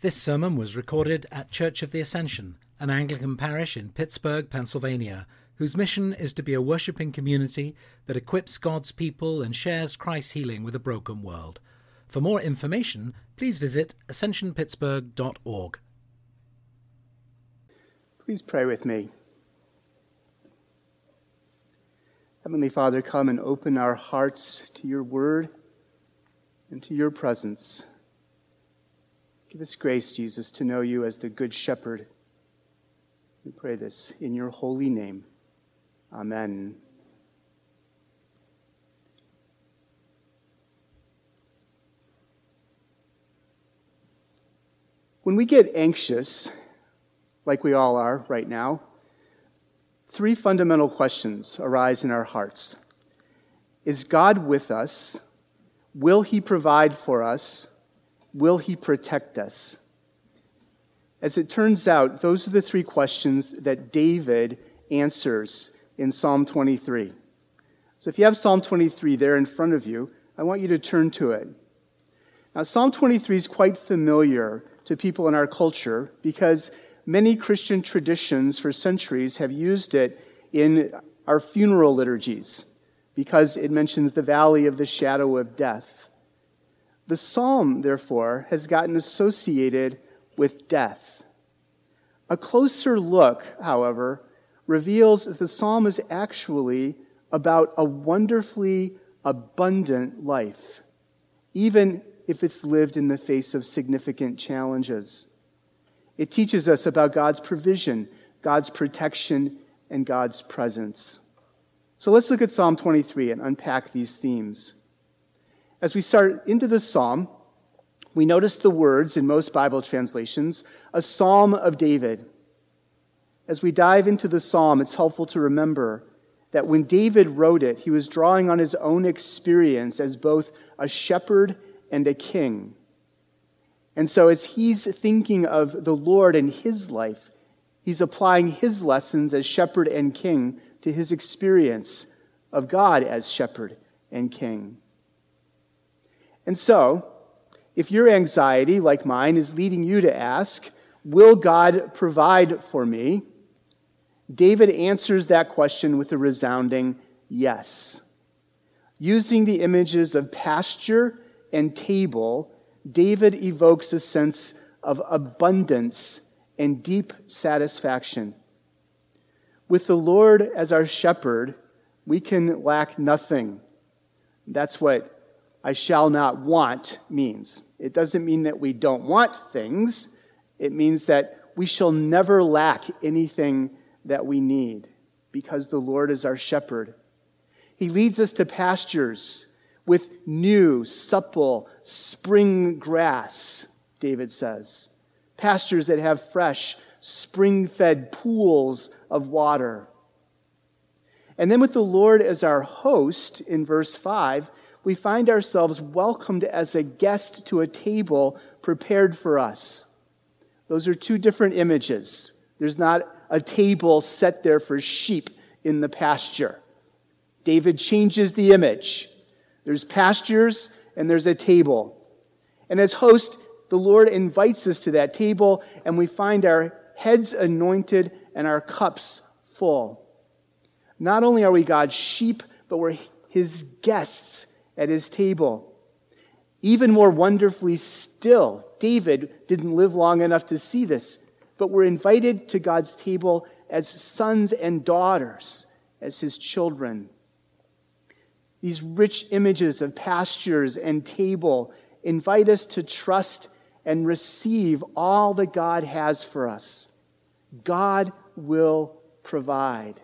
This sermon was recorded at Church of the Ascension, an Anglican parish in Pittsburgh, Pennsylvania, whose mission is to be a worshipping community that equips God's people and shares Christ's healing with a broken world. For more information, please visit ascensionpittsburgh.org. Please pray with me. Heavenly Father, come and open our hearts to your word and to your presence. Give us grace, Jesus, to know you as the Good Shepherd. We pray this in your holy name. Amen. When we get anxious, like we all are right now, three fundamental questions arise in our hearts Is God with us? Will He provide for us? Will He protect us? As it turns out, those are the three questions that David answers in Psalm 23. So if you have Psalm 23 there in front of you, I want you to turn to it. Now, Psalm 23 is quite familiar to people in our culture because many Christian traditions for centuries have used it in our funeral liturgies because it mentions the valley of the shadow of death. The psalm, therefore, has gotten associated with death. A closer look, however, reveals that the psalm is actually about a wonderfully abundant life, even if it's lived in the face of significant challenges. It teaches us about God's provision, God's protection, and God's presence. So let's look at Psalm 23 and unpack these themes. As we start into the psalm, we notice the words in most Bible translations, a psalm of David. As we dive into the psalm, it's helpful to remember that when David wrote it, he was drawing on his own experience as both a shepherd and a king. And so, as he's thinking of the Lord and his life, he's applying his lessons as shepherd and king to his experience of God as shepherd and king. And so, if your anxiety, like mine, is leading you to ask, Will God provide for me? David answers that question with a resounding yes. Using the images of pasture and table, David evokes a sense of abundance and deep satisfaction. With the Lord as our shepherd, we can lack nothing. That's what I shall not want means. It doesn't mean that we don't want things, it means that we shall never lack anything that we need because the Lord is our shepherd. He leads us to pastures with new, supple, spring grass, David says. Pastures that have fresh, spring fed pools of water. And then, with the Lord as our host in verse 5, we find ourselves welcomed as a guest to a table prepared for us. Those are two different images. There's not a table set there for sheep in the pasture. David changes the image. There's pastures and there's a table. And as host, the Lord invites us to that table, and we find our heads anointed and our cups full. Not only are we God's sheep, but we're his guests at his table. Even more wonderfully still, David didn't live long enough to see this but we're invited to God's table as sons and daughters, as his children. These rich images of pastures and table invite us to trust and receive all that God has for us. God will provide.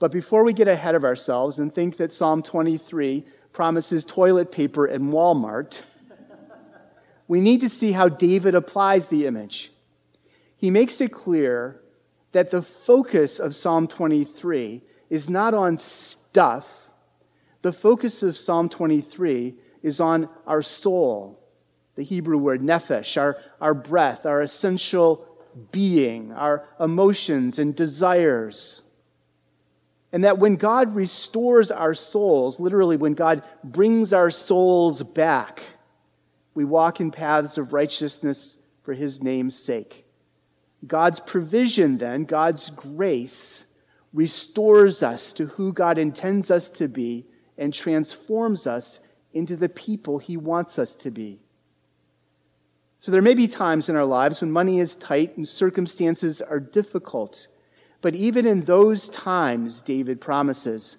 But before we get ahead of ourselves and think that Psalm 23 promises toilet paper and Walmart, we need to see how David applies the image he makes it clear that the focus of Psalm 23 is not on stuff. The focus of Psalm 23 is on our soul, the Hebrew word nephesh, our, our breath, our essential being, our emotions and desires. And that when God restores our souls, literally, when God brings our souls back, we walk in paths of righteousness for his name's sake. God's provision, then, God's grace, restores us to who God intends us to be and transforms us into the people he wants us to be. So there may be times in our lives when money is tight and circumstances are difficult. But even in those times, David promises,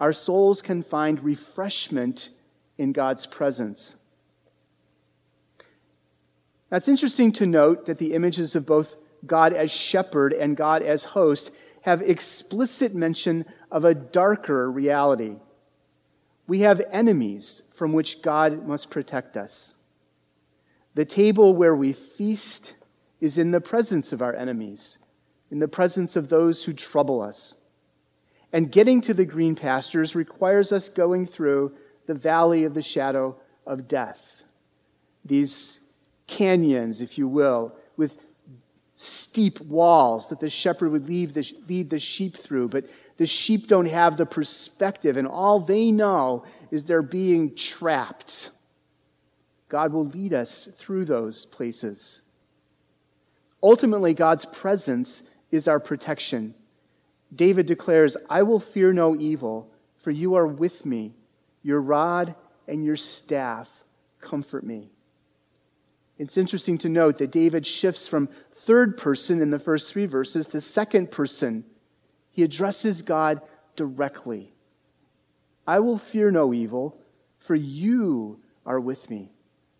our souls can find refreshment in God's presence. It's interesting to note that the images of both God as shepherd and God as host have explicit mention of a darker reality. We have enemies from which God must protect us. The table where we feast is in the presence of our enemies, in the presence of those who trouble us. And getting to the green pastures requires us going through the valley of the shadow of death. These canyons, if you will, with steep walls that the shepherd would lead the, lead the sheep through. But the sheep don't have the perspective, and all they know is they're being trapped. God will lead us through those places. Ultimately, God's presence is our protection. David declares, I will fear no evil, for you are with me. Your rod and your staff comfort me. It's interesting to note that David shifts from third person in the first three verses to second person. He addresses God directly. I will fear no evil, for you are with me.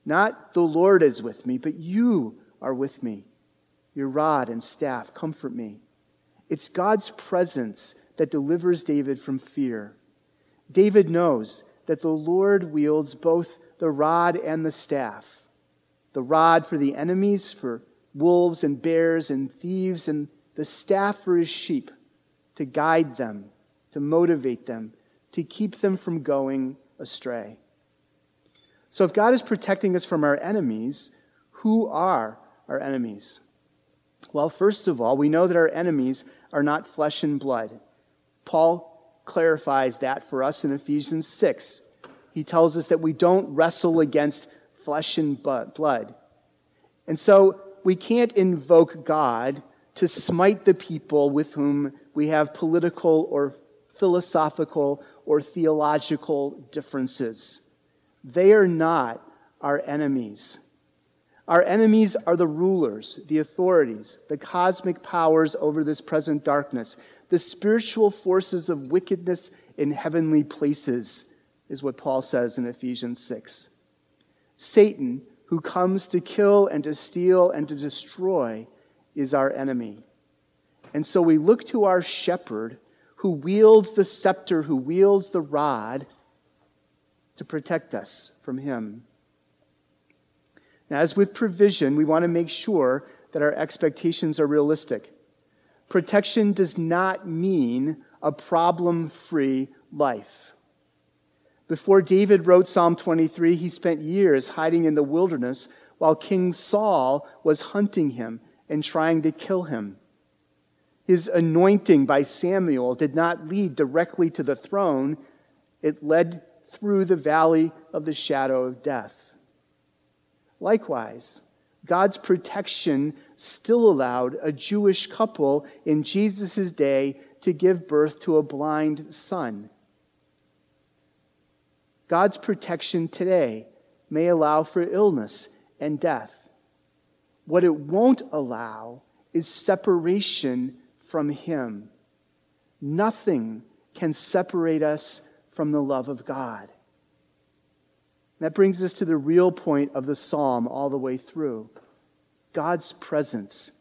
Not the Lord is with me, but you are with me. Your rod and staff comfort me. It's God's presence that delivers David from fear. David knows that the Lord wields both the rod and the staff the rod for the enemies, for wolves and bears and thieves, and the staff for his sheep to guide them, to motivate them, to keep them from going astray. So, if God is protecting us from our enemies, who are our enemies? Well, first of all, we know that our enemies are not flesh and blood. Paul clarifies that for us in Ephesians 6. He tells us that we don't wrestle against flesh and blood. And so we can't invoke God to smite the people with whom we have political or philosophical or theological differences. They are not our enemies. Our enemies are the rulers, the authorities, the cosmic powers over this present darkness, the spiritual forces of wickedness in heavenly places, is what Paul says in Ephesians 6. Satan, who comes to kill and to steal and to destroy, is our enemy. And so we look to our shepherd who wields the scepter, who wields the rod to protect us from him. Now, as with provision, we want to make sure that our expectations are realistic. Protection does not mean a problem free life. Before David wrote Psalm 23, he spent years hiding in the wilderness while King Saul was hunting him and trying to kill him. His anointing by Samuel did not lead directly to the throne, it led through the valley of the shadow of death. Likewise, God's protection still allowed a Jewish couple in Jesus' day to give birth to a blind son. God's protection today may allow for illness and death. What it won't allow is separation from Him. Nothing can separate us from the love of God. That brings us to the real point of the psalm all the way through God's presence.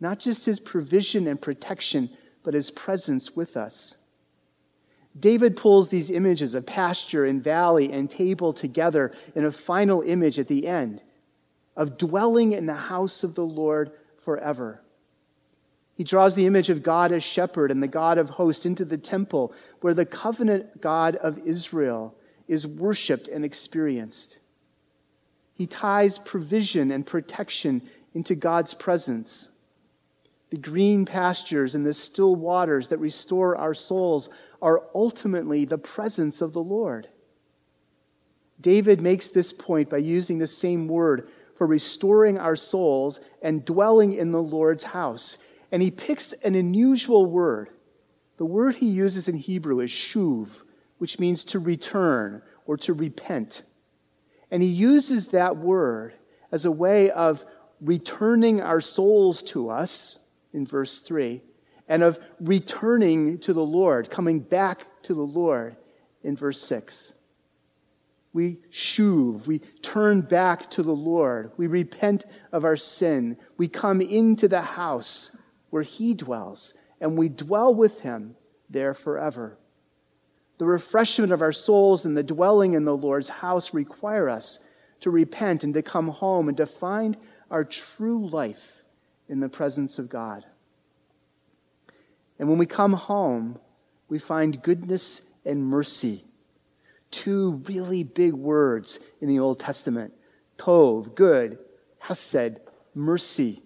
Not just His provision and protection, but His presence with us. David pulls these images of pasture and valley and table together in a final image at the end of dwelling in the house of the Lord forever. He draws the image of God as shepherd and the God of hosts into the temple where the covenant God of Israel is worshiped and experienced. He ties provision and protection into God's presence. The green pastures and the still waters that restore our souls are ultimately the presence of the Lord. David makes this point by using the same word for restoring our souls and dwelling in the Lord's house. And he picks an unusual word. The word he uses in Hebrew is shuv, which means to return or to repent. And he uses that word as a way of returning our souls to us in verse 3 and of returning to the Lord, coming back to the Lord in verse 6. We shuv, we turn back to the Lord, we repent of our sin, we come into the house where He dwells, and we dwell with Him there forever. The refreshment of our souls and the dwelling in the Lord's house require us to repent and to come home and to find our true life in the presence of God. And when we come home, we find goodness and mercy. Two really big words in the Old Testament Tov, good, Hesed, mercy,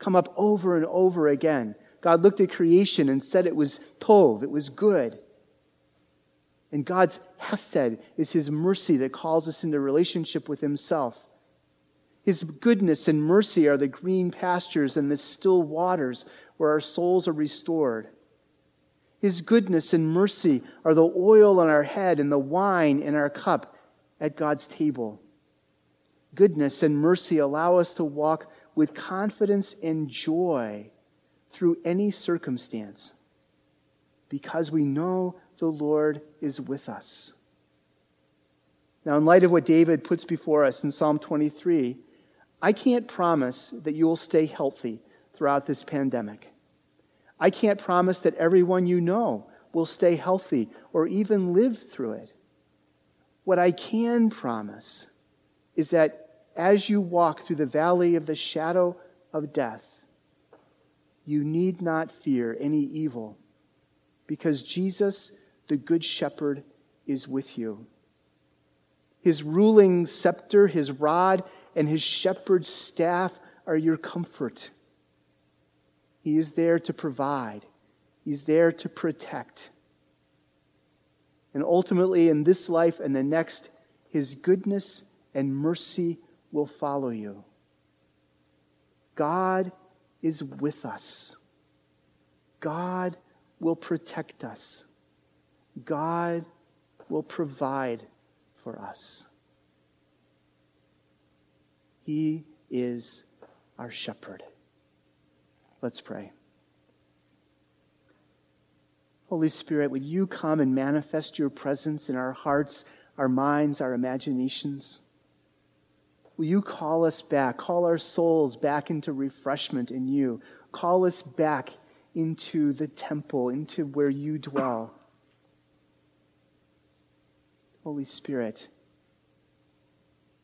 come up over and over again. God looked at creation and said it was Tov, it was good. And God's Hesed is His mercy that calls us into relationship with Himself. His goodness and mercy are the green pastures and the still waters where our souls are restored. His goodness and mercy are the oil on our head and the wine in our cup at God's table. Goodness and mercy allow us to walk with confidence and joy through any circumstance because we know the Lord is with us. Now, in light of what David puts before us in Psalm 23, I can't promise that you will stay healthy throughout this pandemic. I can't promise that everyone you know will stay healthy or even live through it. What I can promise is that as you walk through the valley of the shadow of death, you need not fear any evil because Jesus, the Good Shepherd, is with you. His ruling scepter, his rod, and his shepherd's staff are your comfort. He is there to provide, He's there to protect. And ultimately, in this life and the next, His goodness and mercy will follow you. God is with us. God will protect us. God will provide for us. He is our shepherd. Let's pray. Holy Spirit, would you come and manifest your presence in our hearts, our minds, our imaginations? Will you call us back, call our souls back into refreshment in you? Call us back into the temple, into where you dwell. Holy Spirit,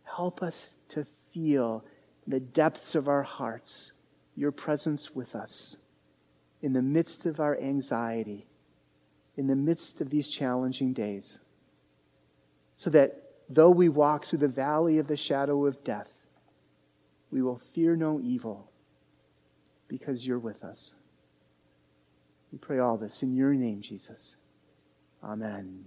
help us to feel the depths of our hearts your presence with us in the midst of our anxiety, in the midst of these challenging days, so that though we walk through the valley of the shadow of death, we will fear no evil because you're with us. We pray all this in your name, Jesus. Amen.